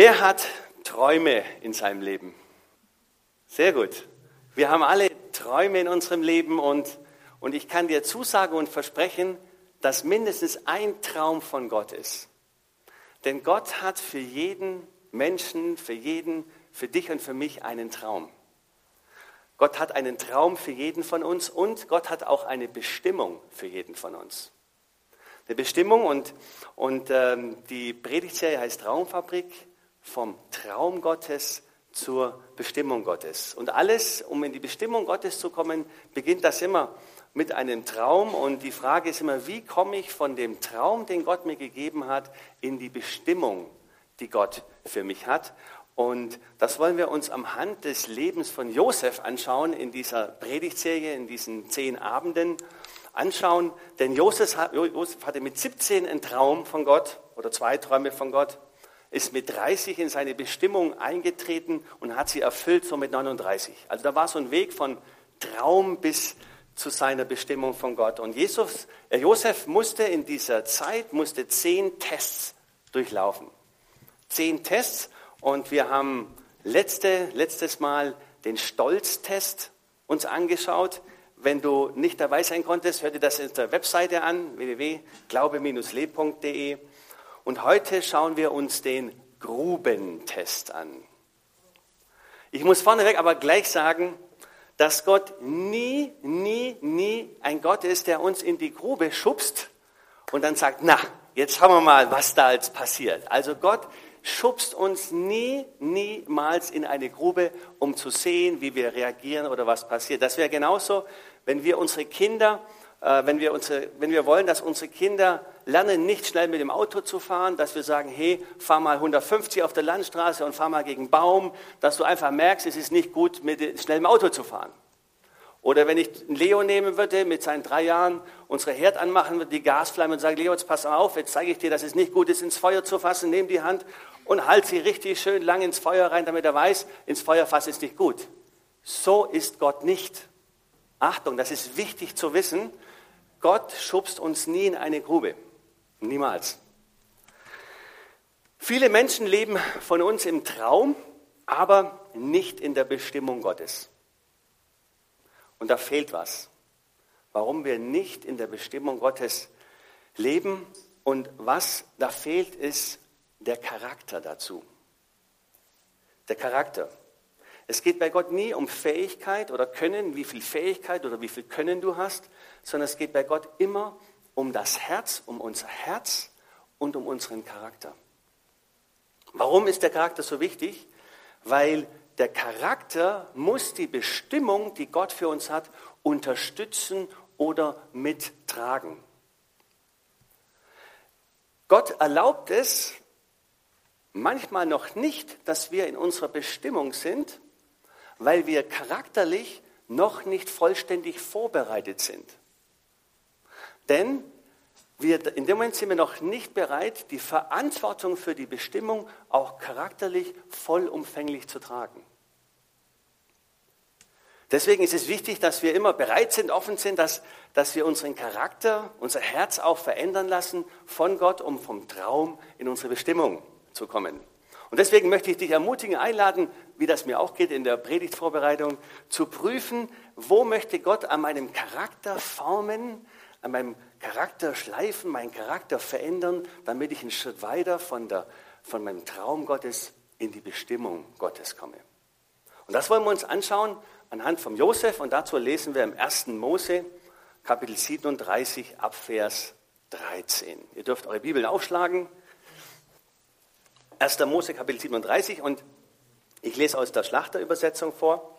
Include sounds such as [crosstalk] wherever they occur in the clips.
Wer hat Träume in seinem Leben? Sehr gut. Wir haben alle Träume in unserem Leben und, und ich kann dir zusagen und versprechen, dass mindestens ein Traum von Gott ist. Denn Gott hat für jeden Menschen, für jeden, für dich und für mich einen Traum. Gott hat einen Traum für jeden von uns und Gott hat auch eine Bestimmung für jeden von uns. Eine Bestimmung und, und ähm, die Predigtserie heißt Traumfabrik vom Traum Gottes zur Bestimmung Gottes. Und alles, um in die Bestimmung Gottes zu kommen, beginnt das immer mit einem Traum. Und die Frage ist immer, wie komme ich von dem Traum, den Gott mir gegeben hat, in die Bestimmung, die Gott für mich hat. Und das wollen wir uns am Hand des Lebens von Josef anschauen in dieser Predigtserie, in diesen zehn Abenden anschauen. Denn Josef hatte mit 17 einen Traum von Gott oder zwei Träume von Gott ist mit 30 in seine Bestimmung eingetreten und hat sie erfüllt, so mit 39. Also da war so ein Weg von Traum bis zu seiner Bestimmung von Gott. Und Jesus, äh, Josef musste in dieser Zeit, musste zehn Tests durchlaufen. Zehn Tests und wir haben letzte, letztes Mal den Stolztest uns angeschaut. Wenn du nicht dabei sein konntest, hör dir das in der Webseite an, www.glaube-le.de. Und heute schauen wir uns den Grubentest an. Ich muss vorneweg aber gleich sagen, dass Gott nie, nie, nie ein Gott ist, der uns in die Grube schubst und dann sagt, na, jetzt schauen wir mal, was da jetzt passiert. Also Gott schubst uns nie, niemals in eine Grube, um zu sehen, wie wir reagieren oder was passiert. Das wäre genauso, wenn wir unsere Kinder wenn wir, unsere, wenn wir wollen, dass unsere Kinder lernen, nicht schnell mit dem Auto zu fahren, dass wir sagen, hey, fahr mal 150 auf der Landstraße und fahr mal gegen einen Baum, dass du einfach merkst, es ist nicht gut, mit schnellem Auto zu fahren. Oder wenn ich Leo nehmen würde, mit seinen drei Jahren, unsere Herd anmachen würde, die Gasflamme und sage, Leo, jetzt pass auf, jetzt zeige ich dir, dass es nicht gut ist, ins Feuer zu fassen, nimm die Hand und halt sie richtig schön lang ins Feuer rein, damit er weiß, ins Feuer fassen ist nicht gut. So ist Gott nicht. Achtung, das ist wichtig zu wissen, Gott schubst uns nie in eine Grube. Niemals. Viele Menschen leben von uns im Traum, aber nicht in der Bestimmung Gottes. Und da fehlt was. Warum wir nicht in der Bestimmung Gottes leben und was da fehlt, ist der Charakter dazu. Der Charakter. Es geht bei Gott nie um Fähigkeit oder Können, wie viel Fähigkeit oder wie viel Können du hast, sondern es geht bei Gott immer um das Herz, um unser Herz und um unseren Charakter. Warum ist der Charakter so wichtig? Weil der Charakter muss die Bestimmung, die Gott für uns hat, unterstützen oder mittragen. Gott erlaubt es manchmal noch nicht, dass wir in unserer Bestimmung sind, weil wir charakterlich noch nicht vollständig vorbereitet sind. Denn wir, in dem Moment sind wir noch nicht bereit, die Verantwortung für die Bestimmung auch charakterlich vollumfänglich zu tragen. Deswegen ist es wichtig, dass wir immer bereit sind, offen sind, dass, dass wir unseren Charakter, unser Herz auch verändern lassen von Gott, um vom Traum in unsere Bestimmung zu kommen. Und deswegen möchte ich dich ermutigen, einladen, wie das mir auch geht in der Predigtvorbereitung, zu prüfen, wo möchte Gott an meinem Charakter formen, an meinem Charakter schleifen, meinen Charakter verändern, damit ich einen Schritt weiter von, der, von meinem Traum Gottes in die Bestimmung Gottes komme. Und das wollen wir uns anschauen anhand von Josef und dazu lesen wir im 1. Mose, Kapitel 37, Abvers 13. Ihr dürft eure Bibeln aufschlagen. 1. Mose Kapitel 37 und ich lese aus der Schlachterübersetzung vor.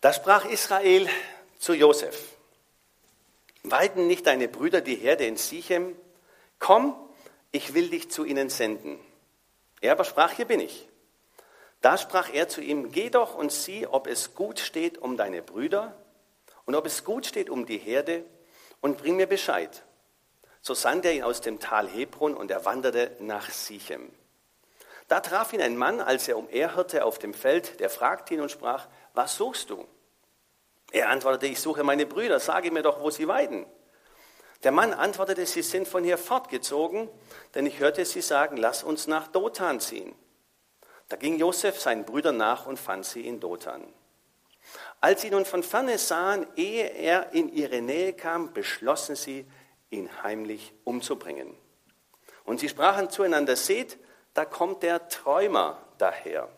Da sprach Israel zu Josef, weiden nicht deine Brüder die Herde in Sichem? Komm, ich will dich zu ihnen senden. Er aber sprach, hier bin ich. Da sprach er zu ihm, geh doch und sieh, ob es gut steht um deine Brüder und ob es gut steht um die Herde und bring mir Bescheid. So sandte er ihn aus dem Tal Hebron und er wanderte nach Sichem. Da traf ihn ein Mann, als er umherhirrte auf dem Feld, der fragte ihn und sprach, was suchst du? Er antwortete, ich suche meine Brüder, sage mir doch, wo sie weiden. Der Mann antwortete, sie sind von hier fortgezogen, denn ich hörte sie sagen, lass uns nach Dothan ziehen. Da ging Josef seinen Brüdern nach und fand sie in Dothan. Als sie nun von ferne sahen, ehe er in ihre Nähe kam, beschlossen sie, ihn heimlich umzubringen. Und sie sprachen zueinander, seht, da kommt der Träumer daher.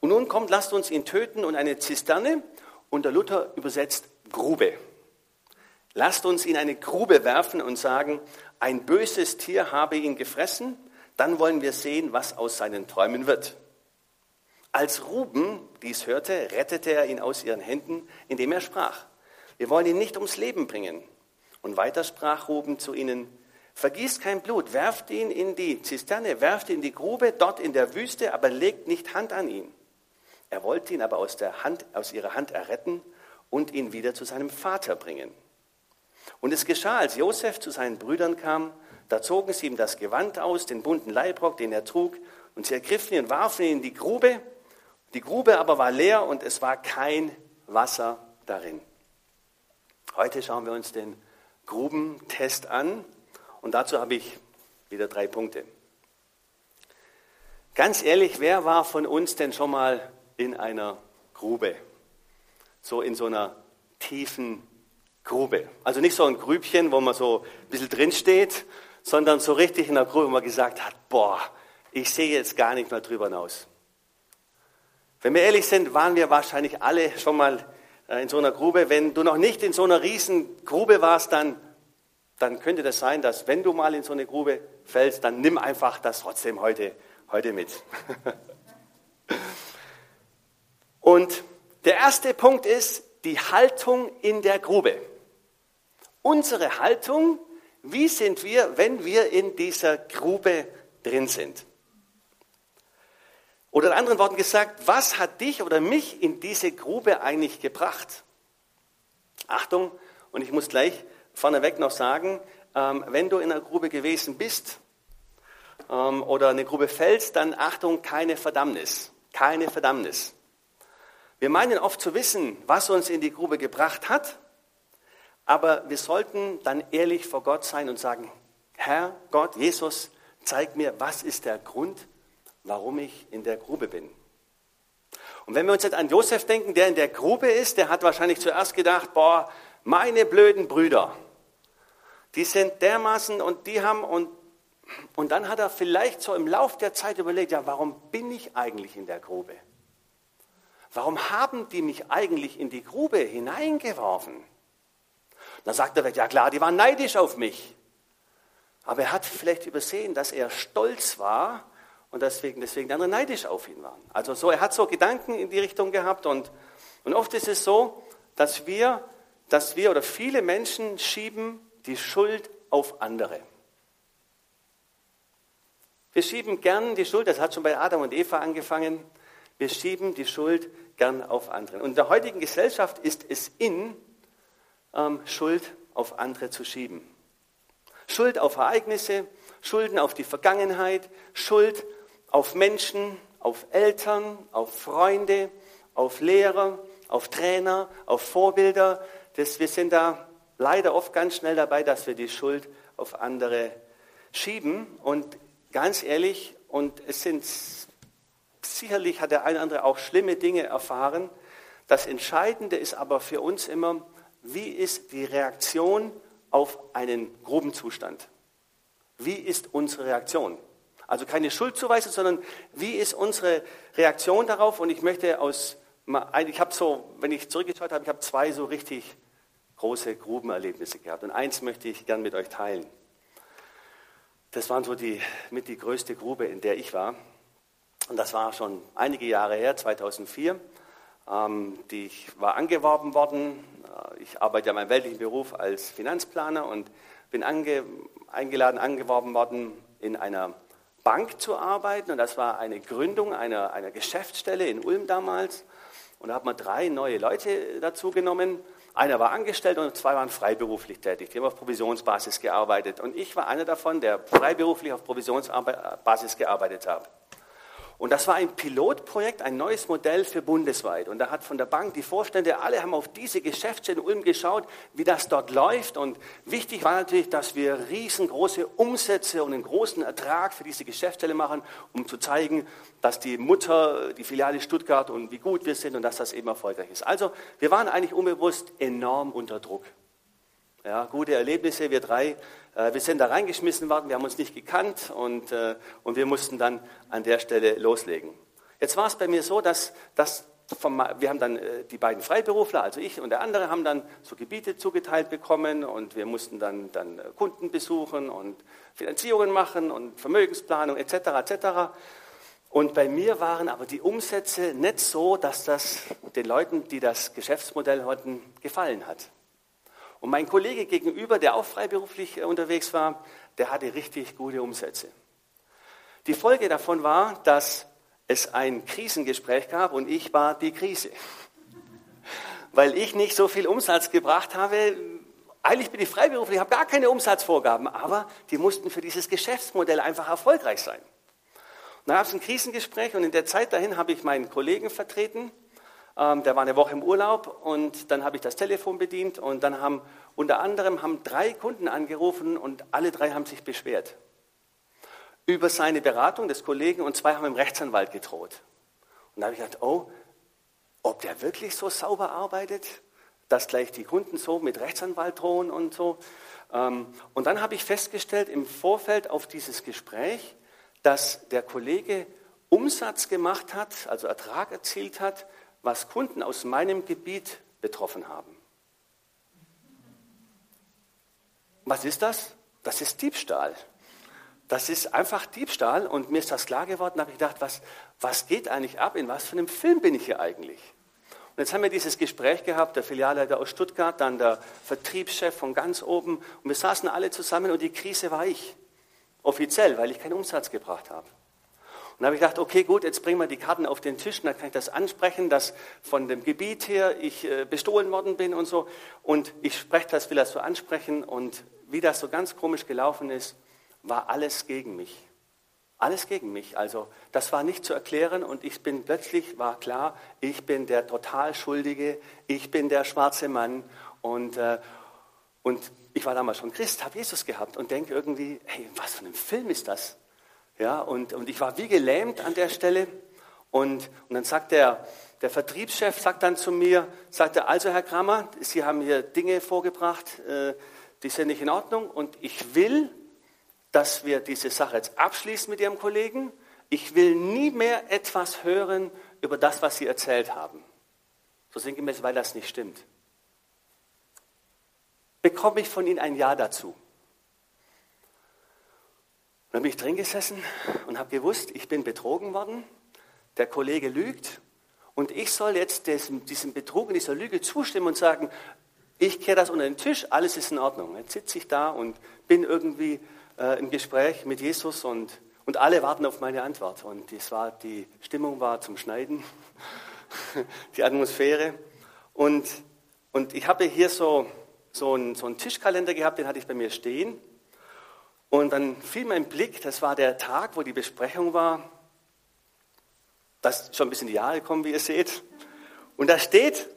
Und nun kommt, lasst uns ihn töten und eine Zisterne, und der Luther übersetzt Grube. Lasst uns in eine Grube werfen und sagen, ein böses Tier habe ihn gefressen, dann wollen wir sehen, was aus seinen Träumen wird. Als Ruben dies hörte, rettete er ihn aus ihren Händen, indem er sprach, wir wollen ihn nicht ums Leben bringen. Und weiter sprach Ruben zu ihnen, vergießt kein Blut, werft ihn in die Zisterne, werft ihn in die Grube, dort in der Wüste, aber legt nicht Hand an ihn. Er wollte ihn aber aus, der Hand, aus ihrer Hand erretten und ihn wieder zu seinem Vater bringen. Und es geschah, als Josef zu seinen Brüdern kam, da zogen sie ihm das Gewand aus, den bunten Leibrock, den er trug, und sie ergriffen ihn und warfen ihn in die Grube. Die Grube aber war leer und es war kein Wasser darin. Heute schauen wir uns den Grubentest an und dazu habe ich wieder drei Punkte. Ganz ehrlich, wer war von uns denn schon mal in einer Grube? So in so einer tiefen Grube. Also nicht so ein Grübchen, wo man so ein bisschen drin steht, sondern so richtig in der Grube, wo man gesagt hat, boah, ich sehe jetzt gar nicht mehr drüber hinaus. Wenn wir ehrlich sind, waren wir wahrscheinlich alle schon mal in so einer Grube. Wenn du noch nicht in so einer riesen Grube warst, dann, dann könnte das sein, dass wenn du mal in so eine Grube fällst, dann nimm einfach das trotzdem heute, heute mit. [laughs] Und der erste Punkt ist die Haltung in der Grube. Unsere Haltung, wie sind wir, wenn wir in dieser Grube drin sind? Oder in anderen Worten gesagt, was hat dich oder mich in diese Grube eigentlich gebracht? Achtung, und ich muss gleich vorneweg noch sagen, ähm, wenn du in einer Grube gewesen bist ähm, oder eine Grube fällst, dann Achtung, keine Verdammnis. Keine Verdammnis. Wir meinen oft zu wissen, was uns in die Grube gebracht hat, aber wir sollten dann ehrlich vor Gott sein und sagen, Herr Gott, Jesus, zeig mir, was ist der Grund, warum ich in der Grube bin. Und wenn wir uns jetzt an Josef denken, der in der Grube ist, der hat wahrscheinlich zuerst gedacht, boah, meine blöden Brüder, die sind dermaßen und die haben und, und dann hat er vielleicht so im Lauf der Zeit überlegt, ja, warum bin ich eigentlich in der Grube? Warum haben die mich eigentlich in die Grube hineingeworfen? Dann sagt er, ja klar, die waren neidisch auf mich. Aber er hat vielleicht übersehen, dass er stolz war und deswegen, deswegen andere neidisch auf ihn waren. Also so, er hat so Gedanken in die Richtung gehabt und, und oft ist es so, dass wir, dass wir oder viele Menschen schieben die Schuld auf andere. Wir schieben gern die Schuld, das hat schon bei Adam und Eva angefangen, wir schieben die Schuld gern auf andere. Und in der heutigen Gesellschaft ist es in, ähm, Schuld auf andere zu schieben. Schuld auf Ereignisse, Schulden auf die Vergangenheit, Schuld auf Menschen, auf Eltern, auf Freunde, auf Lehrer, auf Trainer, auf Vorbilder. Das, wir sind da leider oft ganz schnell dabei, dass wir die Schuld auf andere schieben. Und ganz ehrlich, und es sind sicherlich hat der eine oder andere auch schlimme Dinge erfahren. Das Entscheidende ist aber für uns immer, wie ist die Reaktion auf einen groben Zustand? Wie ist unsere Reaktion? Also keine Schuldzuweisung, sondern wie ist unsere Reaktion darauf? Und ich möchte aus, ich habe so, wenn ich zurückgeschaut habe, ich habe zwei so richtig große Grubenerlebnisse gehabt. Und eins möchte ich gern mit euch teilen. Das waren so die, mit die größte Grube, in der ich war. Und das war schon einige Jahre her, 2004. Ähm, die, ich war angeworben worden. Äh, ich arbeite ja meinen weltlichen Beruf als Finanzplaner und bin ange, eingeladen, angeworben worden, in einer Bank zu arbeiten. Und das war eine Gründung einer, einer Geschäftsstelle in Ulm damals. Und da hat man drei neue Leute dazu genommen. Einer war angestellt und zwei waren freiberuflich tätig. Die haben auf Provisionsbasis gearbeitet. Und ich war einer davon, der freiberuflich auf Provisionsbasis gearbeitet hat. Und das war ein Pilotprojekt, ein neues Modell für bundesweit. Und da hat von der Bank die Vorstände, alle haben auf diese Geschäftsstelle in Ulm geschaut, wie das dort läuft. Und wichtig war natürlich, dass wir riesengroße Umsätze und einen großen Ertrag für diese Geschäftsstelle machen, um zu zeigen, dass die Mutter, die Filiale Stuttgart und wie gut wir sind und dass das eben erfolgreich ist. Also wir waren eigentlich unbewusst enorm unter Druck. Ja, gute Erlebnisse, wir drei. Äh, wir sind da reingeschmissen worden, wir haben uns nicht gekannt und, äh, und wir mussten dann an der Stelle loslegen. Jetzt war es bei mir so, dass, dass vom, wir haben dann äh, die beiden Freiberufler, also ich und der andere, haben dann so Gebiete zugeteilt bekommen und wir mussten dann, dann Kunden besuchen und Finanzierungen machen und Vermögensplanung etc. etc. Und bei mir waren aber die Umsätze nicht so, dass das den Leuten, die das Geschäftsmodell hatten, gefallen hat. Und mein Kollege gegenüber, der auch freiberuflich äh, unterwegs war, der hatte richtig gute Umsätze. Die Folge davon war, dass es ein Krisengespräch gab und ich war die Krise. [laughs] Weil ich nicht so viel Umsatz gebracht habe. Eigentlich bin ich freiberuflich, habe gar keine Umsatzvorgaben, aber die mussten für dieses Geschäftsmodell einfach erfolgreich sein. Und dann gab es ein Krisengespräch und in der Zeit dahin habe ich meinen Kollegen vertreten ähm, der war eine Woche im Urlaub und dann habe ich das Telefon bedient und dann haben unter anderem haben drei Kunden angerufen und alle drei haben sich beschwert über seine Beratung des Kollegen und zwei haben im Rechtsanwalt gedroht. Und da habe ich gedacht, oh, ob der wirklich so sauber arbeitet, dass gleich die Kunden so mit Rechtsanwalt drohen und so. Ähm, und dann habe ich festgestellt im Vorfeld auf dieses Gespräch, dass der Kollege Umsatz gemacht hat, also Ertrag erzielt hat, was Kunden aus meinem Gebiet betroffen haben. Was ist das? Das ist Diebstahl. Das ist einfach Diebstahl und mir ist das klar geworden, habe ich gedacht, was, was geht eigentlich ab? In was für einem Film bin ich hier eigentlich? Und jetzt haben wir dieses Gespräch gehabt, der Filialleiter aus Stuttgart, dann der Vertriebschef von ganz oben und wir saßen alle zusammen und die Krise war ich. Offiziell, weil ich keinen Umsatz gebracht habe. Und habe ich gedacht, okay, gut, jetzt bringen wir die Karten auf den Tisch und dann kann ich das ansprechen, dass von dem Gebiet her ich äh, bestohlen worden bin und so. Und ich spreche das, will das so ansprechen. Und wie das so ganz komisch gelaufen ist, war alles gegen mich. Alles gegen mich. Also das war nicht zu erklären und ich bin plötzlich, war klar, ich bin der total Schuldige, ich bin der schwarze Mann und, äh, und ich war damals schon Christ, habe Jesus gehabt und denke irgendwie, hey, was für ein Film ist das? Ja, und, und ich war wie gelähmt an der Stelle. Und, und dann sagt der, der Vertriebschef, sagt dann zu mir, sagt er, also Herr Kramer, Sie haben hier Dinge vorgebracht, äh, die sind nicht in Ordnung und ich will, dass wir diese Sache jetzt abschließen mit Ihrem Kollegen. Ich will nie mehr etwas hören über das, was Sie erzählt haben. So sinngemäß, weil das nicht stimmt. Bekomme ich von Ihnen ein Ja dazu? Dann bin ich drin gesessen und habe gewusst, ich bin betrogen worden, der Kollege lügt und ich soll jetzt diesem, diesem Betrug und dieser Lüge zustimmen und sagen, ich kehre das unter den Tisch, alles ist in Ordnung. Jetzt sitze ich da und bin irgendwie äh, im Gespräch mit Jesus und, und alle warten auf meine Antwort. Und das war, die Stimmung war zum Schneiden, [laughs] die Atmosphäre. Und, und ich habe hier so, so, einen, so einen Tischkalender gehabt, den hatte ich bei mir stehen. Und dann fiel mein Blick, das war der Tag, wo die Besprechung war. Das ist schon ein bisschen die Jahre gekommen, wie ihr seht. Und da steht,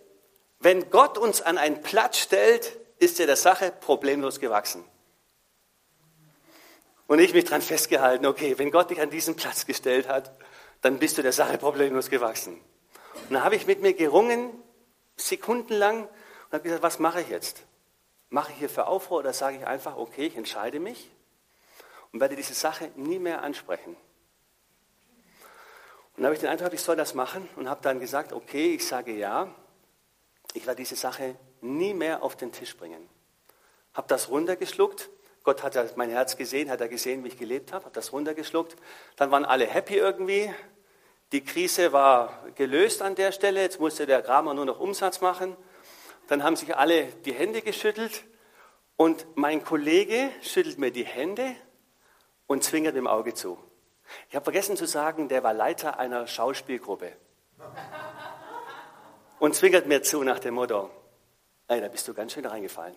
wenn Gott uns an einen Platz stellt, ist er der Sache problemlos gewachsen. Und ich mich daran festgehalten, okay, wenn Gott dich an diesen Platz gestellt hat, dann bist du der Sache problemlos gewachsen. Und dann habe ich mit mir gerungen, sekundenlang, und habe gesagt, was mache ich jetzt? Mache ich hier für Aufruhr oder sage ich einfach, okay, ich entscheide mich und werde diese Sache nie mehr ansprechen. Und dann habe ich den Eindruck, ich soll das machen und habe dann gesagt, okay, ich sage ja, ich werde diese Sache nie mehr auf den Tisch bringen. Habe das runtergeschluckt. Gott hat ja mein Herz gesehen, hat er gesehen, wie ich gelebt habe, habe das runtergeschluckt. Dann waren alle happy irgendwie. Die Krise war gelöst an der Stelle. Jetzt musste der Kramer nur noch Umsatz machen. Dann haben sich alle die Hände geschüttelt Und mein Kollege schüttelt mir die Hände und zwinkert dem Auge zu. Ich habe vergessen zu sagen, der war Leiter einer Schauspielgruppe. Und zwinkert mir zu nach dem Motto, ey, da bist du ganz schön reingefallen.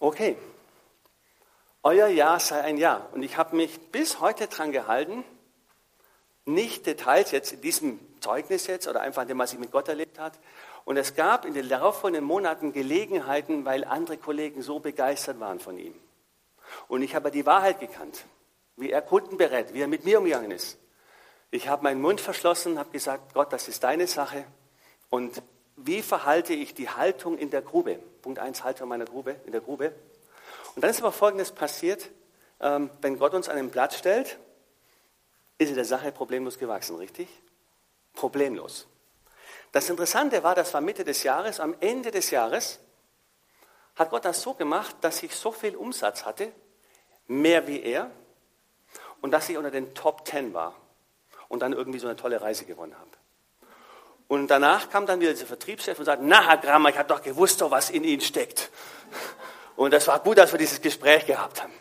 Okay, euer Ja sei ein Ja. Und ich habe mich bis heute dran gehalten, nicht Details jetzt in diesem Zeugnis jetzt oder einfach in dem, was ich mit Gott erlebt habe. Und es gab in den darauffolgenden Monaten Gelegenheiten, weil andere Kollegen so begeistert waren von ihm. Und ich habe die Wahrheit gekannt, wie er Kunden berät, wie er mit mir umgegangen ist. Ich habe meinen Mund verschlossen, habe gesagt, Gott, das ist deine Sache. Und wie verhalte ich die Haltung in der Grube? Punkt 1, Haltung meiner Grube, in der Grube. Und dann ist aber Folgendes passiert, ähm, wenn Gott uns an den Platz stellt, ist in der Sache problemlos gewachsen, richtig? Problemlos. Das Interessante war, das war Mitte des Jahres, am Ende des Jahres hat Gott das so gemacht, dass ich so viel Umsatz hatte, mehr wie er, und dass ich unter den Top Ten war und dann irgendwie so eine tolle Reise gewonnen habe. Und danach kam dann wieder dieser Vertriebschef und sagte, na Herr Grammer, ich habe doch gewusst, was in Ihnen steckt. Und das war gut, dass wir dieses Gespräch gehabt haben.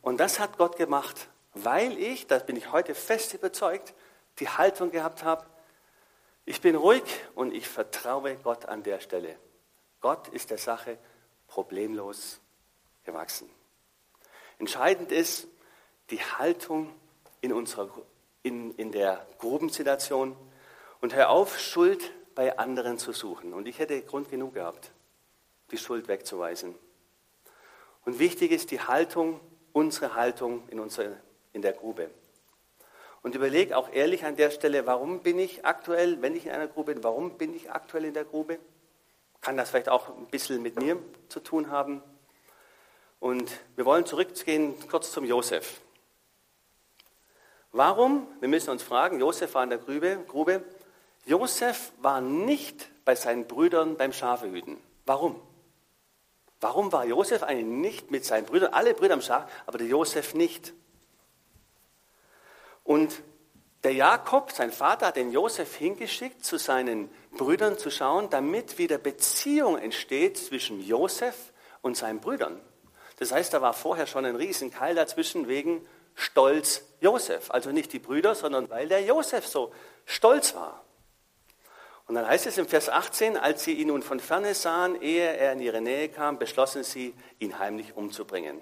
Und das hat Gott gemacht, weil ich, da bin ich heute fest überzeugt, die Haltung gehabt habe, ich bin ruhig und ich vertraue Gott an der Stelle. Gott ist der Sache problemlos gewachsen. Entscheidend ist die Haltung in, unserer, in, in der Grubensituation und hör auf, Schuld bei anderen zu suchen. Und ich hätte Grund genug gehabt die Schuld wegzuweisen. Und wichtig ist die Haltung, unsere Haltung in, unsere, in der Grube. Und überleg auch ehrlich an der Stelle, warum bin ich aktuell, wenn ich in einer Grube bin, warum bin ich aktuell in der Grube? Kann das vielleicht auch ein bisschen mit mir zu tun haben? Und wir wollen zurückgehen kurz zum Josef. Warum? Wir müssen uns fragen, Josef war in der Grube, Grube. Josef war nicht bei seinen Brüdern beim Schafehüten. Warum? Warum war Josef eigentlich nicht mit seinen Brüdern, alle Brüder am Schaf, aber der Josef nicht? Und der Jakob, sein Vater, hat den Josef hingeschickt, zu seinen Brüdern zu schauen, damit wieder Beziehung entsteht zwischen Josef und seinen Brüdern. Das heißt, da war vorher schon ein Riesenkeil dazwischen wegen Stolz Josef. Also nicht die Brüder, sondern weil der Josef so stolz war. Und dann heißt es im Vers 18, als sie ihn nun von ferne sahen, ehe er in ihre Nähe kam, beschlossen sie, ihn heimlich umzubringen.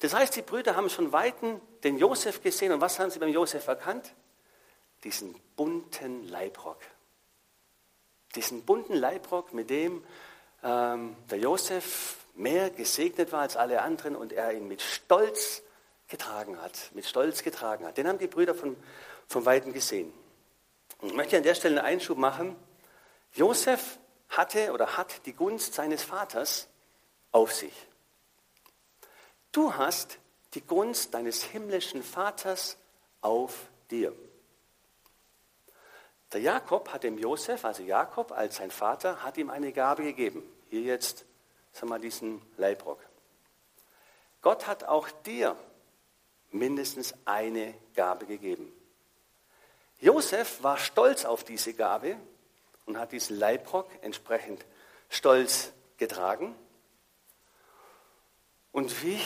Das heißt, die Brüder haben schon weiten den Josef gesehen. Und was haben sie beim Josef erkannt? Diesen bunten Leibrock. Diesen bunten Leibrock, mit dem ähm, der Josef mehr gesegnet war als alle anderen und er ihn mit Stolz getragen hat. Mit Stolz getragen hat. Den haben die Brüder von, von Weitem gesehen. Ich möchte an der Stelle einen Einschub machen. Josef hatte oder hat die Gunst seines Vaters auf sich. Du hast die Gunst deines himmlischen Vaters auf dir. Der Jakob hat dem Josef, also Jakob als sein Vater, hat ihm eine Gabe gegeben. Hier jetzt, sag mal, diesen Leibrock. Gott hat auch dir mindestens eine Gabe gegeben. Josef war stolz auf diese Gabe und hat diesen Leibrock entsprechend stolz getragen. Und wie,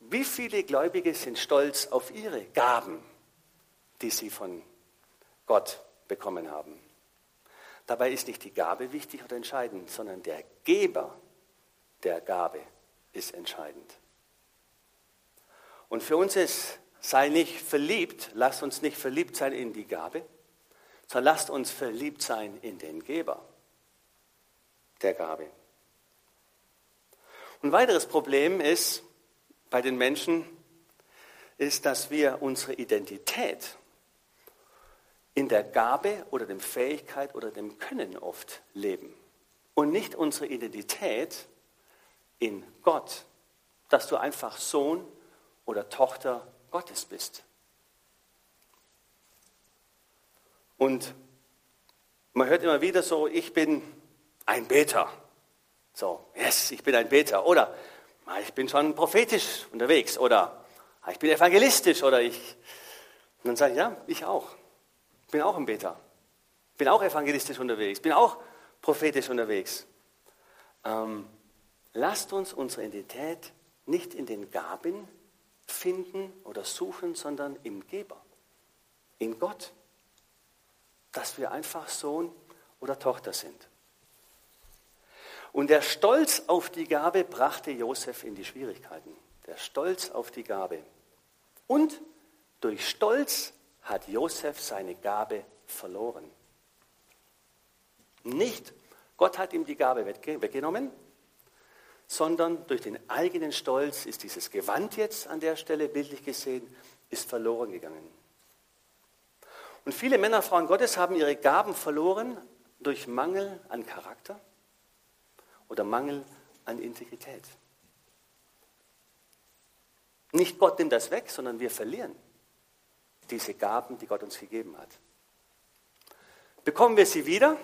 wie viele Gläubige sind stolz auf ihre Gaben, die sie von Gott bekommen haben? Dabei ist nicht die Gabe wichtig oder entscheidend, sondern der Geber der Gabe ist entscheidend. Und für uns ist sei nicht verliebt, lasst uns nicht verliebt sein in die Gabe, sondern lasst uns verliebt sein in den Geber der Gabe. ein weiteres Problem ist bei den Menschen, ist, dass wir unsere Identität in der Gabe oder dem Fähigkeit oder dem Können oft leben und nicht unsere Identität in Gott, dass du einfach Sohn oder Tochter Gottes bist. Und man hört immer wieder so, ich bin ein Beter. So, yes, ich bin ein Beter. Oder ah, ich bin schon prophetisch unterwegs. Oder ah, ich bin evangelistisch. Oder ich. Und dann sage ich, ja, ich auch. Ich bin auch ein Beter. Bin auch evangelistisch unterwegs. Bin auch prophetisch unterwegs. ähm, lasst uns unsere Identität nicht in den Gaben finden oder suchen, sondern im Geber, in Gott, dass wir einfach Sohn oder Tochter sind. Und der Stolz auf die Gabe brachte Josef in die Schwierigkeiten. Der Stolz auf die Gabe. Und durch Stolz hat Josef seine Gabe verloren. Nicht, Gott hat ihm die Gabe weggenommen, sondern durch den eigenen Stolz ist dieses Gewand jetzt an der Stelle, bildlich gesehen, ist verloren gegangen. Und viele Männer, Frauen Gottes haben ihre Gaben verloren durch Mangel an Charakter oder Mangel an Integrität. Nicht Gott nimmt das weg, sondern wir verlieren diese Gaben, die Gott uns gegeben hat. Bekommen wir sie wieder?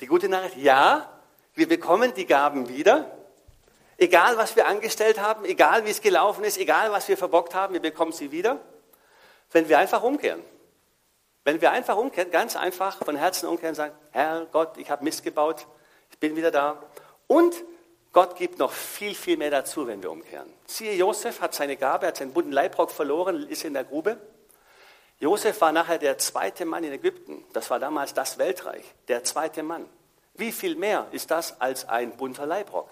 Die gute Nachricht, ja, wir bekommen die Gaben wieder. Egal, was wir angestellt haben, egal, wie es gelaufen ist, egal, was wir verbockt haben, wir bekommen sie wieder, wenn wir einfach umkehren. Wenn wir einfach umkehren, ganz einfach von Herzen umkehren und sagen, Herr Gott, ich habe Mist gebaut, ich bin wieder da. Und Gott gibt noch viel, viel mehr dazu, wenn wir umkehren. Siehe, Josef hat seine Gabe, hat seinen bunten Leibrock verloren, ist in der Grube. Josef war nachher der zweite Mann in Ägypten. Das war damals das Weltreich, der zweite Mann. Wie viel mehr ist das als ein bunter Leibrock?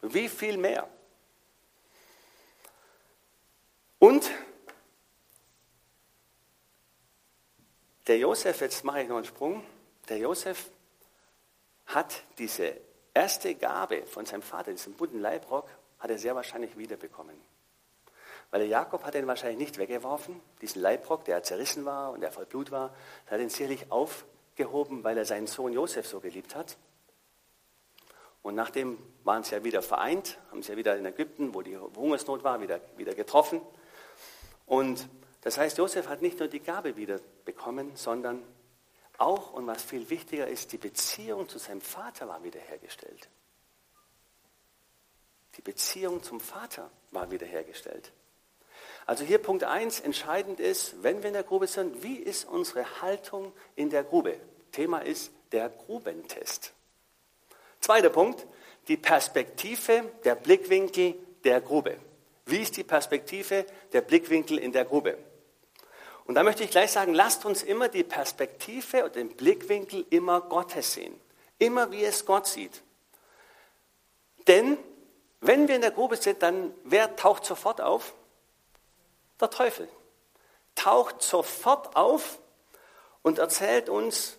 Wie viel mehr? Und der Josef, jetzt mache ich noch einen Sprung, der Josef hat diese erste Gabe von seinem Vater, diesen bunten Leibrock, hat er sehr wahrscheinlich wiederbekommen. Weil der Jakob hat ihn wahrscheinlich nicht weggeworfen, diesen Leibrock, der zerrissen war und der voll Blut war, er hat ihn sicherlich aufgehoben, weil er seinen Sohn Josef so geliebt hat. Und nachdem waren sie ja wieder vereint, haben sie ja wieder in Ägypten, wo die Hungersnot war, wieder, wieder getroffen. Und das heißt, Josef hat nicht nur die Gabe wieder bekommen, sondern auch, und was viel wichtiger ist, die Beziehung zu seinem Vater war wiederhergestellt. Die Beziehung zum Vater war wiederhergestellt. Also hier Punkt 1, entscheidend ist, wenn wir in der Grube sind, wie ist unsere Haltung in der Grube? Thema ist der Grubentest. Zweiter Punkt, die Perspektive, der Blickwinkel der Grube. Wie ist die Perspektive, der Blickwinkel in der Grube? Und da möchte ich gleich sagen, lasst uns immer die Perspektive und den Blickwinkel immer Gottes sehen. Immer wie es Gott sieht. Denn wenn wir in der Grube sind, dann wer taucht sofort auf? Der Teufel. Taucht sofort auf und erzählt uns,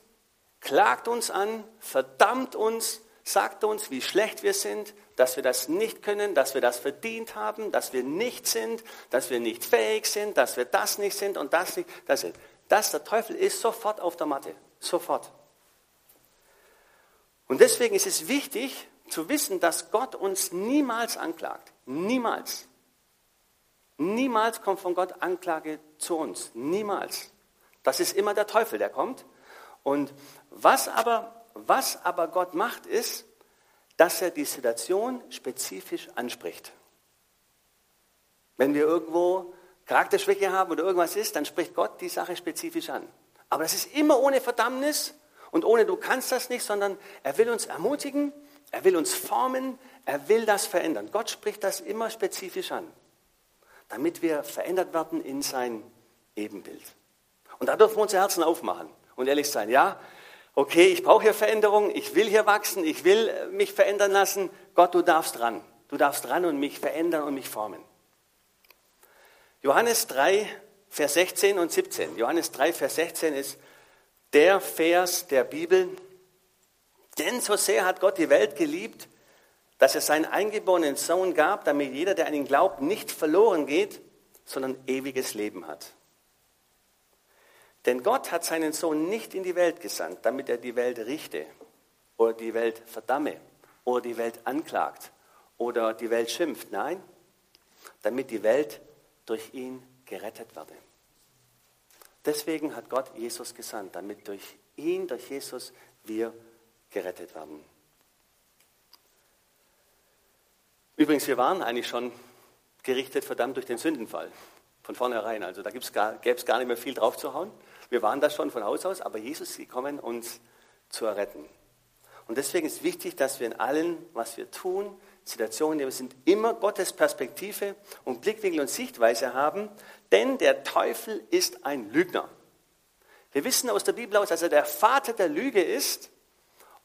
klagt uns an, verdammt uns, sagt uns, wie schlecht wir sind, dass wir das nicht können, dass wir das verdient haben, dass wir nicht sind, dass wir nicht fähig sind, dass wir das nicht sind und das nicht. Das, ist. das der Teufel ist sofort auf der Matte. Sofort. Und deswegen ist es wichtig zu wissen, dass Gott uns niemals anklagt. Niemals. Niemals kommt von Gott Anklage zu uns. Niemals. Das ist immer der Teufel, der kommt. Und was aber was aber Gott macht, ist, dass er die Situation spezifisch anspricht. Wenn wir irgendwo Charakterschwäche haben oder irgendwas ist, dann spricht Gott die Sache spezifisch an. Aber das ist immer ohne Verdammnis und ohne du kannst das nicht, sondern er will uns ermutigen, er will uns formen, er will das verändern. Gott spricht das immer spezifisch an, damit wir verändert werden in sein Ebenbild. Und da dürfen wir unsere Herzen aufmachen und ehrlich sein. Ja, okay, ich brauche hier Veränderung, ich will hier wachsen, ich will äh, mich verändern lassen. Gott, du darfst dran. Du darfst dran und mich verändern und mich formen. Johannes 3, Vers 16 und 17. Johannes 3, Vers 16 ist der Vers der Bibel. Denn so sehr hat Gott die Welt geliebt, dass er seinen eingeborenen Sohn gab, damit jeder, der an ihn glaubt, nicht verloren geht, sondern ewiges Leben hat. Denn Gott hat seinen Sohn nicht in die Welt gesandt, damit er die Welt richte oder die Welt verdamme oder die Welt anklagt oder die Welt schimpft. Nein, damit die Welt durch ihn gerettet werde. Deswegen hat Gott Jesus gesandt, damit durch ihn, durch Jesus, wir gerettet werden. Übrigens, wir waren eigentlich schon gerichtet, verdammt durch den Sündenfall. Von vornherein. Also da gäbe es gar nicht mehr viel drauf zu hauen. Wir waren das schon von Haus aus, aber Jesus ist gekommen, uns zu erretten. Und deswegen ist wichtig, dass wir in allem, was wir tun, Situationen, denen wir sind, immer Gottes Perspektive und Blickwinkel und Sichtweise haben, denn der Teufel ist ein Lügner. Wir wissen aus der Bibel aus, dass er der Vater der Lüge ist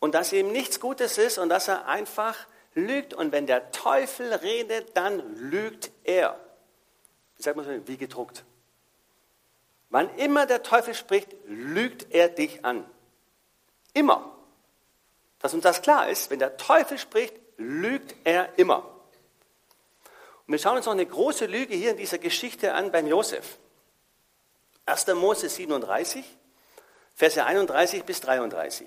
und dass ihm nichts Gutes ist und dass er einfach lügt. Und wenn der Teufel redet, dann lügt er. Wie sagt man so, wie gedruckt. Wann immer der Teufel spricht, lügt er dich an. Immer. Dass uns das klar ist, wenn der Teufel spricht, lügt er immer. Und wir schauen uns noch eine große Lüge hier in dieser Geschichte an beim Josef. 1. Mose 37, Verse 31 bis 33.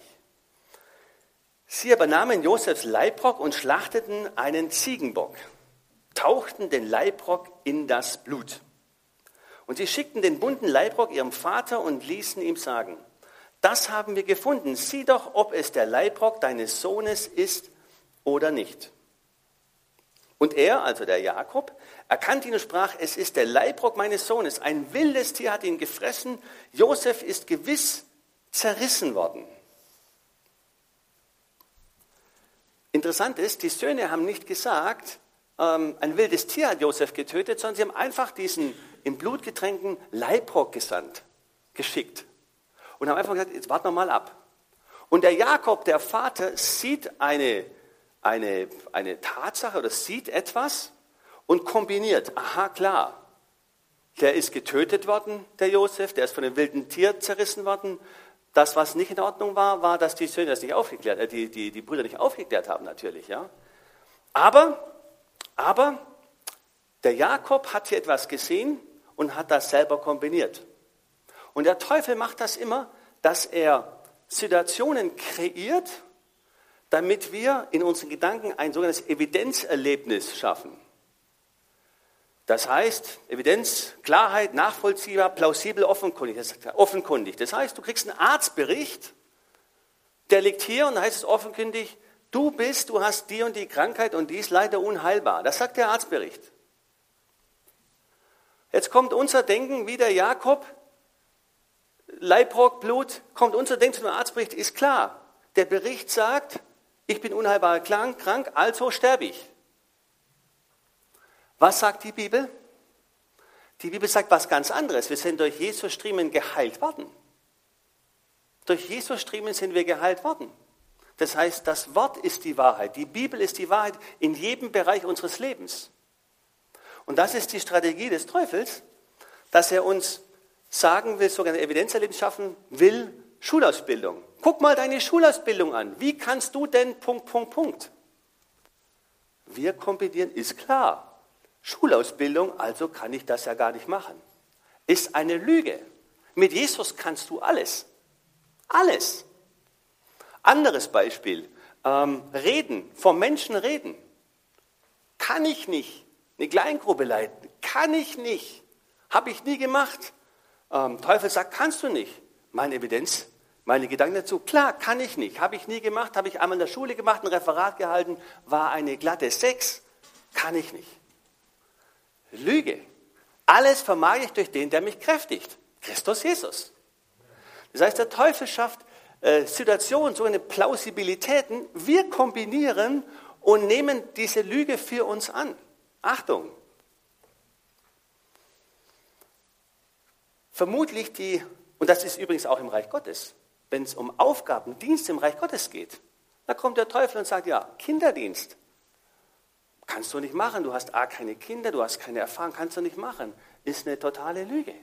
Sie aber nahmen Josefs Leibrock und schlachteten einen Ziegenbock, tauchten den Leibrock in das Blut. Und sie schickten den bunten Leibrock ihrem Vater und ließen ihm sagen, das haben wir gefunden, sieh doch, ob es der Leibrock deines Sohnes ist oder nicht. Und er, also der Jakob, erkannte ihn und sprach, es ist der Leibrock meines Sohnes. Ein wildes Tier hat ihn gefressen. Josef ist gewiss zerrissen worden. Interessant ist, die Söhne haben nicht gesagt, ähm, ein wildes Tier hat Josef getötet, sondern sie haben einfach diesen im Blut getränkten Leibrock gesandt, geschickt. Und haben einfach gesagt, jetzt warten wir mal ab. Und der Jakob, der Vater, sieht eine eine, eine Tatsache oder sieht etwas und kombiniert. Aha, klar. Der ist getötet worden, der Josef, der ist von einem wilden Tier zerrissen worden. Das, was nicht in Ordnung war, war, dass die Söhne das nicht aufgeklärt, äh, die, die, die Brüder nicht aufgeklärt haben, natürlich. Ja. Aber, aber der Jakob hat hier etwas gesehen und hat das selber kombiniert. Und der Teufel macht das immer, dass er Situationen kreiert, damit wir in unseren Gedanken ein sogenanntes Evidenzerlebnis schaffen. Das heißt, Evidenz, Klarheit, nachvollziehbar, plausibel, offenkundig. Das, heißt, du kriegst einen Arztbericht, der liegt hier und da heißt es offenkundig, du bist, du hast die und die Krankheit und die ist leider unheilbar. Das sagt der Arztbericht. Jetzt kommt unser Denken, wie der Jakob, Leibrock, Blut, kommt unser Denken zu dem Arztbericht, ist klar. Der Bericht sagt, ich bin unheilbar krank, also sterbe ich. Was sagt die Bibel? Die Bibel sagt was ganz anderes. Wir sind durch Jesus Striemen geheilt worden. Durch Jesus Striemen sind wir geheilt worden. Das heißt, das Wort ist die Wahrheit. Die Bibel ist die Wahrheit in jedem Bereich unseres Lebens. Und das ist die Strategie des Teufels, dass er uns sagen will, sogenannte Evidenzerlebnis schaffen will, Schulausbildung. Guck mal deine Schulausbildung an. Wie kannst du denn Punkt, Punkt, Punkt? Wir kombinieren, ist klar. Schulausbildung, also kann ich das ja gar nicht machen. Ist eine Lüge. Mit Jesus kannst du alles. Alles. Anderes Beispiel. Ähm, reden, vom Menschen reden. Kann ich nicht. Eine Kleingruppe leiten. Kann ich nicht. Habe ich nie gemacht. Ähm, Teufel sagt, kannst du nicht. Meine Evidenz meine Gedanken dazu, klar, kann ich nicht. Habe ich nie gemacht, habe ich einmal in der Schule gemacht, ein Referat gehalten, war eine glatte Sechs, kann ich nicht. Lüge. Alles vermag ich durch den, der mich kräftigt. Christus Jesus. Das heißt, der Teufel schafft äh, Situationen, sogenannte Plausibilitäten. Wir kombinieren und nehmen diese Lüge für uns an. Achtung. Vermutlich die, und das ist übrigens auch im Reich Gottes, wenn es um Aufgaben, Dienst im Reich Gottes geht, da kommt der Teufel und sagt, ja, Kinderdienst. Kannst du nicht machen, du hast A, keine Kinder, du hast keine Erfahrung, kannst du nicht machen. Ist eine totale Lüge.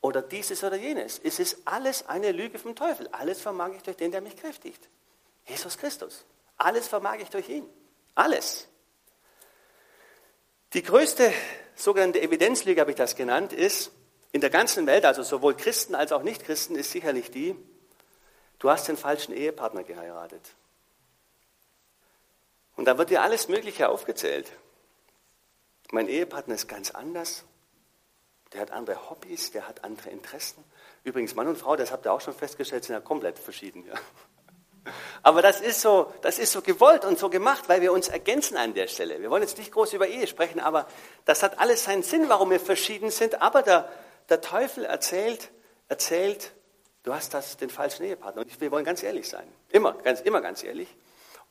Oder dieses oder jenes. Es ist alles eine Lüge vom Teufel. Alles vermag ich durch den, der mich kräftigt. Jesus Christus. Alles vermag ich durch ihn. Alles. Die größte sogenannte Evidenzlüge, habe ich das genannt, ist in der ganzen Welt, also sowohl Christen als auch Nichtchristen, ist sicherlich die, du hast den falschen Ehepartner geheiratet. Und da wird dir alles Mögliche aufgezählt. Mein Ehepartner ist ganz anders. Der hat andere Hobbys, der hat andere Interessen. Übrigens, Mann und Frau, das habt ihr auch schon festgestellt, sind ja komplett verschieden. Ja. Aber das ist, so, das ist so gewollt und so gemacht, weil wir uns ergänzen an der Stelle. Wir wollen jetzt nicht groß über Ehe sprechen, aber das hat alles seinen Sinn, warum wir verschieden sind. Aber der, der Teufel erzählt, erzählt du hast das, den falschen Ehepartner. Und wir wollen ganz ehrlich sein. Immer, ganz, immer ganz ehrlich.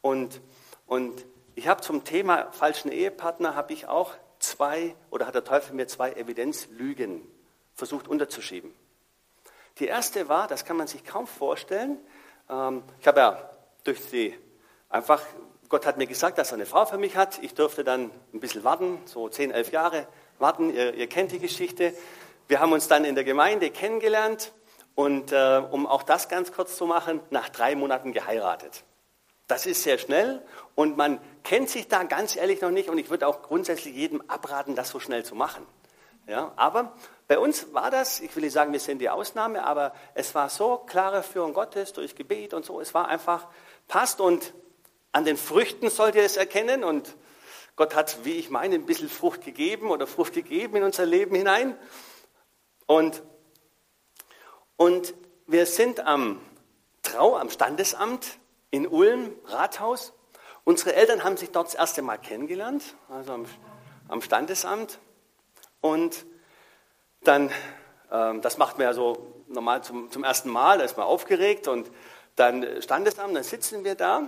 Und, und ich habe zum Thema falschen Ehepartner, habe ich auch zwei, oder hat der Teufel mir zwei Evidenzlügen versucht unterzuschieben. Die erste war, das kann man sich kaum vorstellen, ähm, ich habe ja durch die, einfach, Gott hat mir gesagt, dass er eine Frau für mich hat. Ich durfte dann ein bisschen warten, so 10, 11 Jahre warten. Ihr, ihr kennt die Geschichte. Wir haben uns dann in der Gemeinde kennengelernt und äh, um auch das ganz kurz zu machen, nach drei Monaten geheiratet. Das ist sehr schnell und man kennt sich da ganz ehrlich noch nicht und ich würde auch grundsätzlich jedem abraten, das so schnell zu machen. Ja, aber bei uns war das, ich will nicht sagen, wir sind die Ausnahme, aber es war so klare Führung Gottes durch Gebet und so, es war einfach passt und an den Früchten sollt ihr es erkennen und Gott hat, wie ich meine, ein bisschen Frucht gegeben oder Frucht gegeben in unser Leben hinein. Und, und wir sind am Trau, am Standesamt in Ulm, Rathaus. Unsere Eltern haben sich dort das erste Mal kennengelernt, also am, am Standesamt. Und dann, ähm, das macht man ja so normal zum, zum ersten Mal, da ist man aufgeregt und dann Standesamt, dann sitzen wir da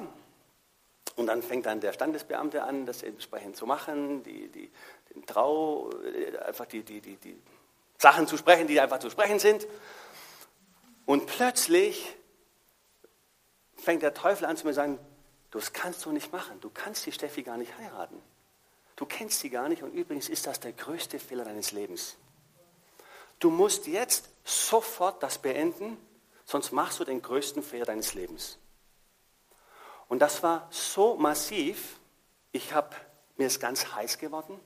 und dann fängt dann der Standesbeamte an, das entsprechend zu machen, die, die, den Trau, äh, einfach die, die, die, die Sachen zu sprechen, die einfach zu sprechen sind. Und plötzlich fängt der Teufel an zu mir sagen, das kannst du nicht machen, du kannst die Steffi gar nicht heiraten. Du kennst sie gar nicht und übrigens ist das der größte Fehler deines Lebens. Du musst jetzt sofort das beenden, sonst machst du den größten Fehler deines Lebens. Und das war so massiv, ich habe mir ist ganz heiß geworden.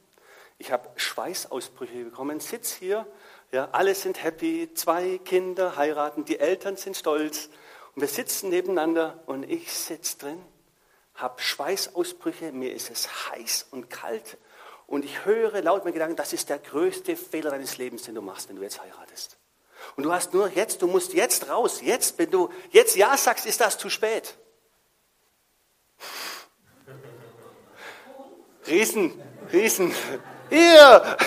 Ich habe Schweißausbrüche bekommen, sitz hier, ja, alle sind happy, zwei Kinder heiraten, die Eltern sind stolz und wir sitzen nebeneinander und ich sitze drin, habe Schweißausbrüche, mir ist es heiß und kalt und ich höre laut meinen Gedanken, das ist der größte Fehler deines Lebens, den du machst, wenn du jetzt heiratest. Und du hast nur jetzt, du musst jetzt raus, jetzt, wenn du jetzt Ja sagst, ist das zu spät. Riesen, Riesen, hier!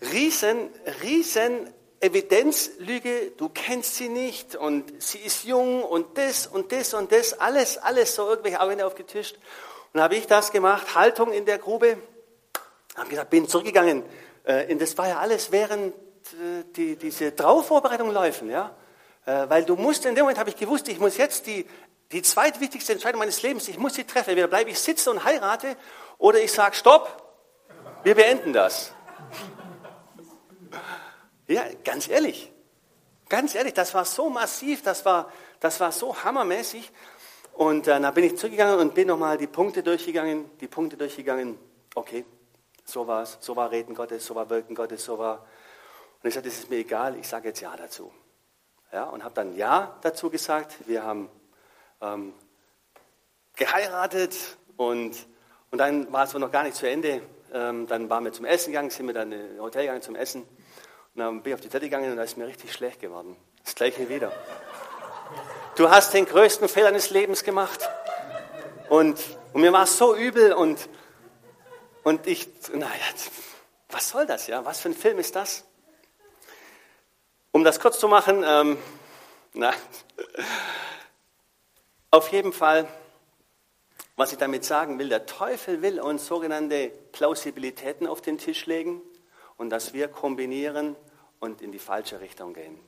Riesen, Riesen Evidenzlüge, du kennst sie nicht und sie ist jung und das und das und das, alles, alles so irgendwelche Argumente aufgetischt. Und habe ich das gemacht, Haltung in der Grube, habe gesagt, bin zurückgegangen. Äh, das war ja alles während äh, die, diese Trauvorbereitung laufen, ja. Äh, weil du musst, in dem Moment habe ich gewusst, ich muss jetzt die, die zweitwichtigste Entscheidung meines Lebens, ich muss sie treffen. Entweder bleibe ich sitzen und heirate oder ich sage, stopp, wir beenden das. [laughs] Ja, ganz ehrlich, ganz ehrlich, das war so massiv, das war, das war so hammermäßig. Und äh, dann bin ich zurückgegangen und bin nochmal die Punkte durchgegangen, die Punkte durchgegangen. Okay, so war so war Reden Gottes, so war Wirken Gottes, so war. Und ich sagte, das ist mir egal, ich sage jetzt Ja dazu. Ja, und habe dann Ja dazu gesagt. Wir haben ähm, geheiratet und, und dann war es noch gar nicht zu Ende. Ähm, dann waren wir zum Essen gegangen, sind wir dann in ein Hotel gegangen zum Essen. Und dann bin ich auf die Toilette gegangen und da ist mir richtig schlecht geworden. Das gleiche wieder. Du hast den größten Fehler deines Lebens gemacht. Und, und mir war es so übel und, und ich, naja, was soll das, ja? Was für ein Film ist das? Um das kurz zu machen, ähm, na, [laughs] auf jeden Fall, was ich damit sagen will, der Teufel will uns sogenannte Plausibilitäten auf den Tisch legen und dass wir kombinieren und in die falsche Richtung gehen.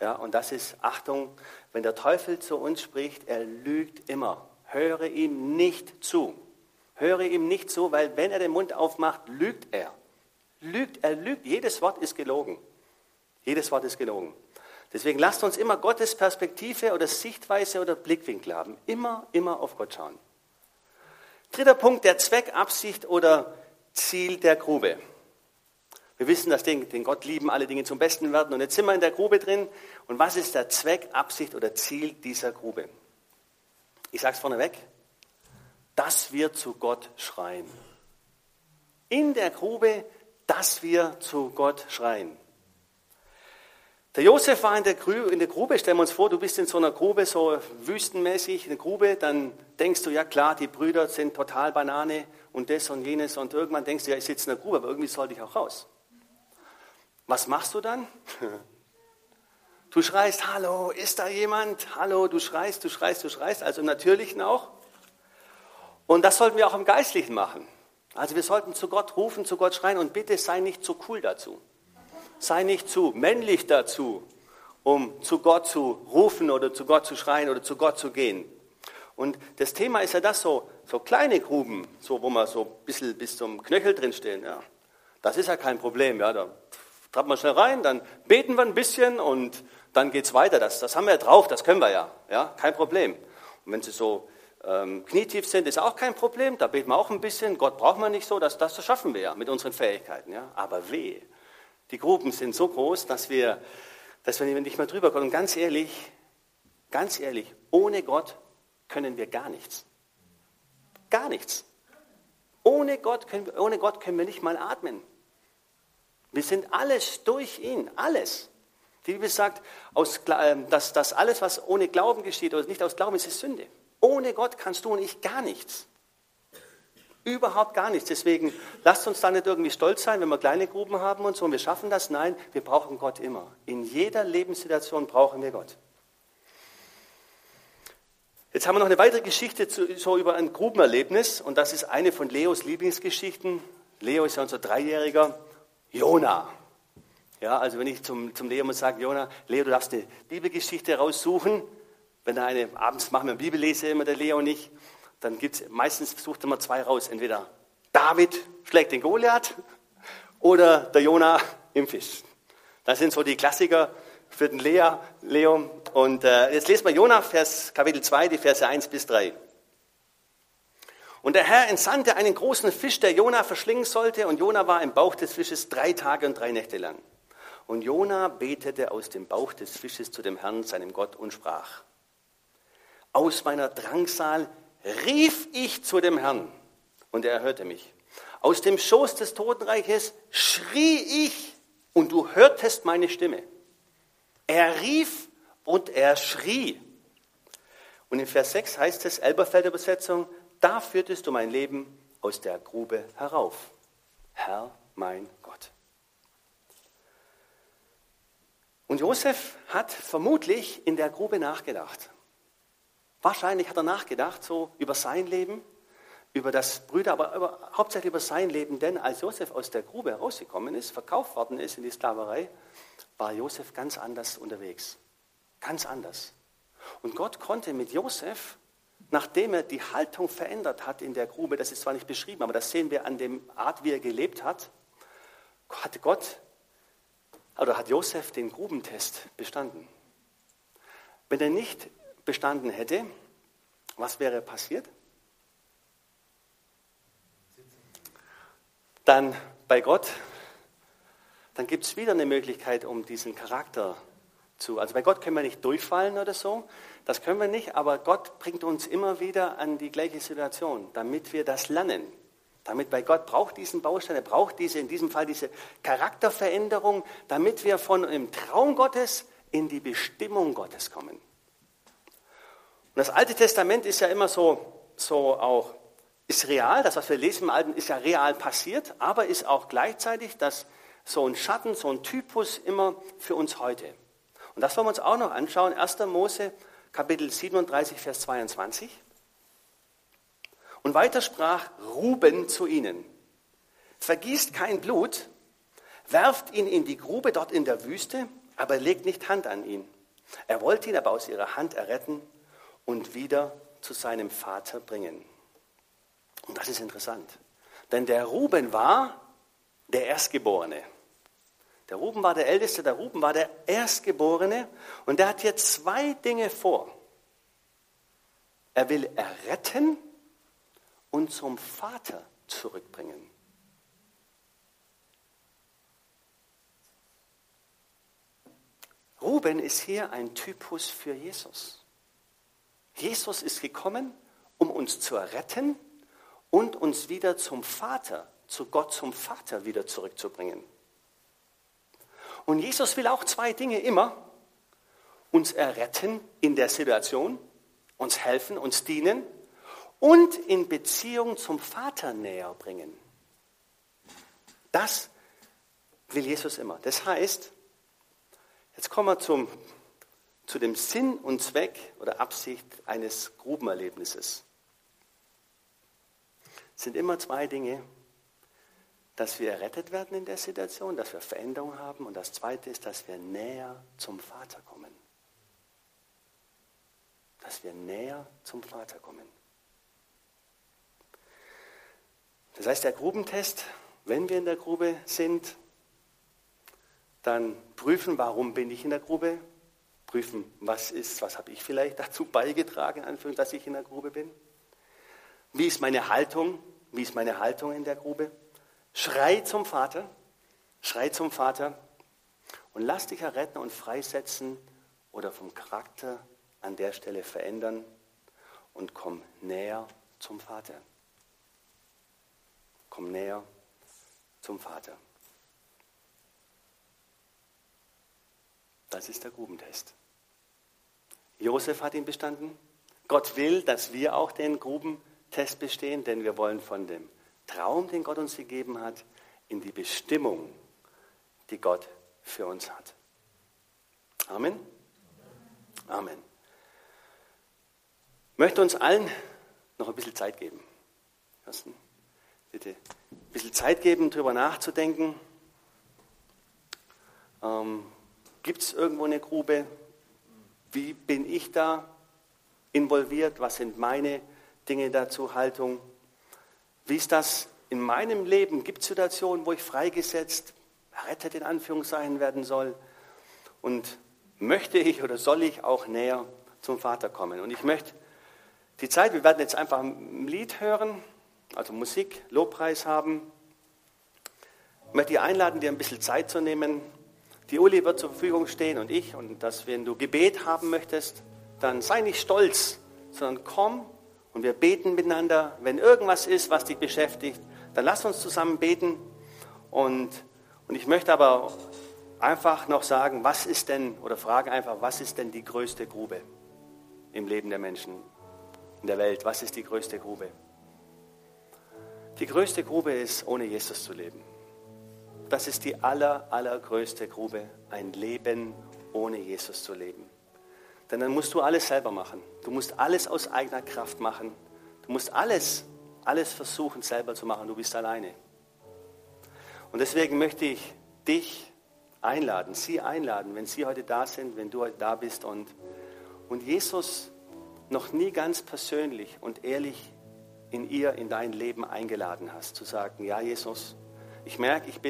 Ja, und das ist, Achtung, wenn der Teufel zu uns spricht, er lügt immer. Höre ihm nicht zu. Höre ihm nicht zu, weil wenn er den Mund aufmacht, lügt er. Lügt, er lügt. Jedes Wort ist gelogen. Jedes Wort ist gelogen. Deswegen lasst uns immer Gottes Perspektive oder Sichtweise oder Blickwinkel haben. Immer, immer auf Gott schauen. Dritter Punkt, der Zweck, Absicht oder Ziel der Grube. Wir wissen, dass den, den Gott lieben alle Dinge zum Besten werden. Und jetzt sind wir in der Grube drin. Und was ist der Zweck, Absicht oder Ziel dieser Grube? Ich sage es vorneweg, dass wir zu Gott schreien. In der Grube, dass wir zu Gott schreien. Der Josef war in der, Grube, in der Grube, stellen wir uns vor, du bist in so einer Grube, so wüstenmäßig, in der Grube, dann denkst du, ja klar, die Brüder sind total Banane und das und jenes und irgendwann denkst du, ja, ich sitze in der Grube, aber irgendwie sollte ich auch raus. Was machst du dann? [laughs] Du schreist, hallo, ist da jemand? Hallo, du schreist, du schreist, du schreist, also im Natürlichen auch. Und das sollten wir auch im Geistlichen machen. Also wir sollten zu Gott rufen, zu Gott schreien und bitte sei nicht zu cool dazu. Sei nicht zu männlich dazu, um zu Gott zu rufen oder zu Gott zu schreien oder zu Gott zu gehen. Und das Thema ist ja das so, so kleine Gruben, so wo man so ein bisschen bis zum Knöchel drin stehen, ja. Das ist ja kein Problem, ja. Da trappen wir schnell rein, dann beten wir ein bisschen und dann geht es weiter. Das, das haben wir ja drauf, das können wir ja, ja, kein Problem. Und wenn Sie so ähm, knietief sind, ist auch kein Problem, da beten wir auch ein bisschen. Gott braucht man nicht so, das, das schaffen wir ja mit unseren Fähigkeiten, ja. Aber weh, die Gruppen sind so groß, dass wir, dass wir nicht mehr drüber kommen. Und ganz ehrlich, ganz ehrlich, ohne Gott können wir gar nichts. Gar nichts. Ohne Gott können wir, ohne Gott können wir nicht mal atmen. Wir sind alles durch ihn, alles. Die Bibel sagt, aus, ähm, dass, dass alles, was ohne Glauben geschieht oder nicht aus Glauben ist, ist Sünde. Ohne Gott kannst du und ich gar nichts. Überhaupt gar nichts. Deswegen lasst uns da nicht irgendwie stolz sein, wenn wir kleine Gruben haben und so und wir schaffen das. Nein, wir brauchen Gott immer. In jeder Lebenssituation brauchen wir Gott. Jetzt haben wir noch eine weitere Geschichte zu, so über ein Grubenerlebnis und das ist eine von Leos Lieblingsgeschichten. Leo ist ja unser Dreijähriger. Jona. Ja, also wenn ich zum, zum Leo muss sagen, Jona, Leo, du darfst eine Bibelgeschichte raussuchen. Wenn er eine, abends machen wir Bibellese immer der Leo nicht, dann gibt's, meistens sucht er mal zwei raus. Entweder David schlägt den Goliath oder der Jona im Fisch. Das sind so die Klassiker für den Lea, Leo. Und äh, jetzt lesen wir Jona, Vers, Kapitel 2, die Verse 1 bis 3. Und der Herr entsandte einen großen Fisch, der Jona verschlingen sollte, und Jona war im Bauch des Fisches drei Tage und drei Nächte lang. Und Jona betete aus dem Bauch des Fisches zu dem Herrn, seinem Gott, und sprach: Aus meiner Drangsal rief ich zu dem Herrn, und er hörte mich. Aus dem Schoß des Totenreiches schrie ich, und du hörtest meine Stimme. Er rief und er schrie. Und in Vers 6 heißt es, Elberfelder Übersetzung, da führtest du mein Leben aus der Grube herauf. Herr, mein Gott. Und Josef hat vermutlich in der Grube nachgedacht. Wahrscheinlich hat er nachgedacht, so über sein Leben, über das Brüder, aber über, hauptsächlich über sein Leben, denn als Josef aus der Grube herausgekommen ist, verkauft worden ist in die Sklaverei, war Josef ganz anders unterwegs. Ganz anders. Und Gott konnte mit Josef, nachdem er die Haltung verändert hat in der Grube, das ist zwar nicht beschrieben, aber das sehen wir an der Art, wie er gelebt hat, hatte Gott oder hat Josef den Grubentest bestanden. Wenn er nicht bestanden hätte, was wäre passiert? Dann bei Gott, dann gibt es wieder eine Möglichkeit, um diesen Charakter zu. Also bei Gott können wir nicht durchfallen oder so, das können wir nicht, aber Gott bringt uns immer wieder an die gleiche Situation, damit wir das lernen. Damit bei Gott braucht diesen Baustein, er braucht diese, in diesem Fall diese Charakterveränderung, damit wir von dem Traum Gottes in die Bestimmung Gottes kommen. Und das Alte Testament ist ja immer so, so auch, ist real, das, was wir lesen im Alten, ist ja real passiert, aber ist auch gleichzeitig das, so ein Schatten, so ein Typus immer für uns heute. Und das wollen wir uns auch noch anschauen. 1. Mose, Kapitel 37, Vers 22. Und weiter sprach Ruben zu ihnen, vergießt kein Blut, werft ihn in die Grube dort in der Wüste, aber legt nicht Hand an ihn. Er wollte ihn aber aus ihrer Hand erretten und wieder zu seinem Vater bringen. Und das ist interessant, denn der Ruben war der Erstgeborene. Der Ruben war der Älteste, der Ruben war der Erstgeborene und der hat hier zwei Dinge vor. Er will erretten und zum Vater zurückbringen. Ruben ist hier ein Typus für Jesus. Jesus ist gekommen, um uns zu erretten und uns wieder zum Vater, zu Gott zum Vater wieder zurückzubringen. Und Jesus will auch zwei Dinge immer. Uns erretten in der Situation, uns helfen, uns dienen und in Beziehung zum Vater näher bringen. Das will Jesus immer. Das heißt, jetzt kommen wir zum, zu dem Sinn und Zweck oder Absicht eines Grubenerlebnisses. Es sind immer zwei Dinge, dass wir errettet werden in der Situation, dass wir Veränderung haben und das Zweite ist, dass wir näher zum Vater kommen. Dass wir näher zum Vater kommen. Das heißt, der Grubentest, wenn wir in der Grube sind, dann prüfen, warum bin ich in der Grube, prüfen, was ist, was habe ich vielleicht [laughs] dazu beigetragen, dass ich in der Grube bin. Wie ist meine Haltung? Wie ist meine Haltung in der Grube? Schrei zum Vater, schrei zum Vater und lass dich erretten und freisetzen oder vom Charakter an der Stelle verändern und komm näher zum Vater. Komm näher zum Vater. Das ist der Grubentest. Josef hat ihn bestanden. Gott will, dass wir auch den Grubentest bestehen, denn wir wollen von dem Traum, den Gott uns gegeben hat, in die Bestimmung, die Gott für uns hat. Amen. Amen. Ich möchte uns allen noch ein bisschen Zeit geben. Ersten, bitte ein bisschen Zeit geben, darüber nachzudenken. Ähm, Gibt es irgendwo eine Grube? Wie bin ich da involviert? Was sind meine Dinge dazu, Haltung? Wie ist das in meinem Leben? Gibt es Situationen, wo ich freigesetzt, errettet in Anführungszeichen werden soll? Und möchte ich oder soll ich auch näher zum Vater kommen? Und ich möchte die Zeit, wir werden jetzt einfach ein Lied hören, also Musik, Lobpreis haben. Ich möchte dich einladen, dir ein bisschen Zeit zu nehmen, die Uli wird zur Verfügung stehen und ich. Und dass, wenn du Gebet haben möchtest, dann sei nicht stolz, sondern komm und wir beten miteinander. Wenn irgendwas ist, was dich beschäftigt, dann lass uns zusammen beten. Und, und ich möchte aber einfach noch sagen, was ist denn, oder frage einfach, was ist denn die größte Grube im Leben der Menschen, in der Welt? Was ist die größte Grube? Die größte Grube ist, ohne Jesus zu leben. Das ist die aller, allergrößte Grube, ein Leben ohne Jesus zu leben. Denn dann musst du alles selber machen. Du musst alles aus eigener Kraft machen. Du musst alles, alles versuchen selber zu machen. Du bist alleine. Und deswegen möchte ich dich einladen, Sie einladen, wenn Sie heute da sind, wenn du heute da bist und, und Jesus noch nie ganz persönlich und ehrlich in ihr, in dein Leben eingeladen hast, zu sagen, ja Jesus, ich merke, ich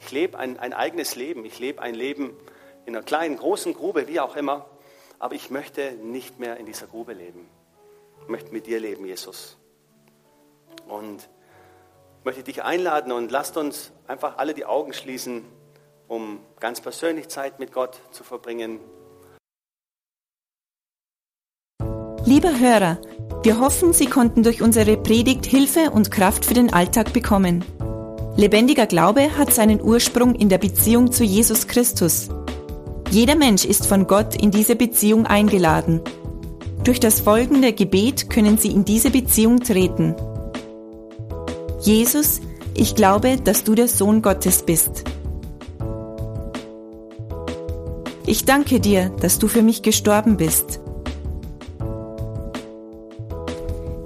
ich lebe ein, ein eigenes Leben. Ich lebe ein Leben in einer kleinen, großen Grube, wie auch immer. Aber ich möchte nicht mehr in dieser Grube leben. Ich möchte mit dir leben, Jesus. Und möchte dich einladen und lasst uns einfach alle die Augen schließen, um ganz persönlich Zeit mit Gott zu verbringen. Lieber Hörer, wir hoffen, Sie konnten durch unsere Predigt Hilfe und Kraft für den Alltag bekommen. Lebendiger Glaube hat seinen Ursprung in der Beziehung zu Jesus Christus. Jeder Mensch ist von Gott in diese Beziehung eingeladen. Durch das folgende Gebet können Sie in diese Beziehung treten. Jesus, ich glaube, dass du der Sohn Gottes bist. Ich danke dir, dass du für mich gestorben bist.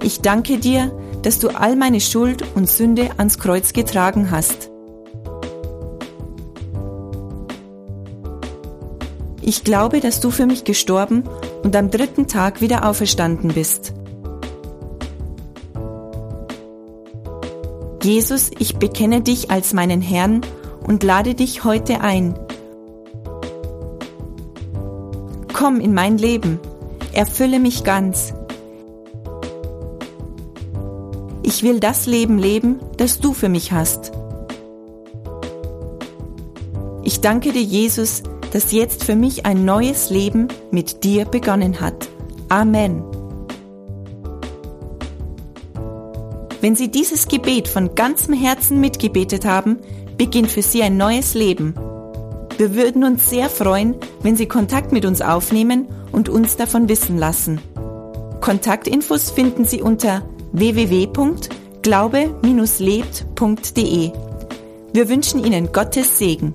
Ich danke dir, dass du all meine Schuld und Sünde ans Kreuz getragen hast. Ich glaube, dass du für mich gestorben und am dritten Tag wieder auferstanden bist. Jesus, ich bekenne dich als meinen Herrn und lade dich heute ein. Komm in mein Leben, erfülle mich ganz. Ich will das Leben leben, das du für mich hast. Ich danke dir, Jesus, dass jetzt für mich ein neues Leben mit dir begonnen hat. Amen. Wenn Sie dieses Gebet von ganzem Herzen mitgebetet haben, beginnt für Sie ein neues Leben. Wir würden uns sehr freuen, wenn Sie Kontakt mit uns aufnehmen und uns davon wissen lassen. Kontaktinfos finden Sie unter www.glaube-lebt.de. Wir wünschen Ihnen Gottes Segen.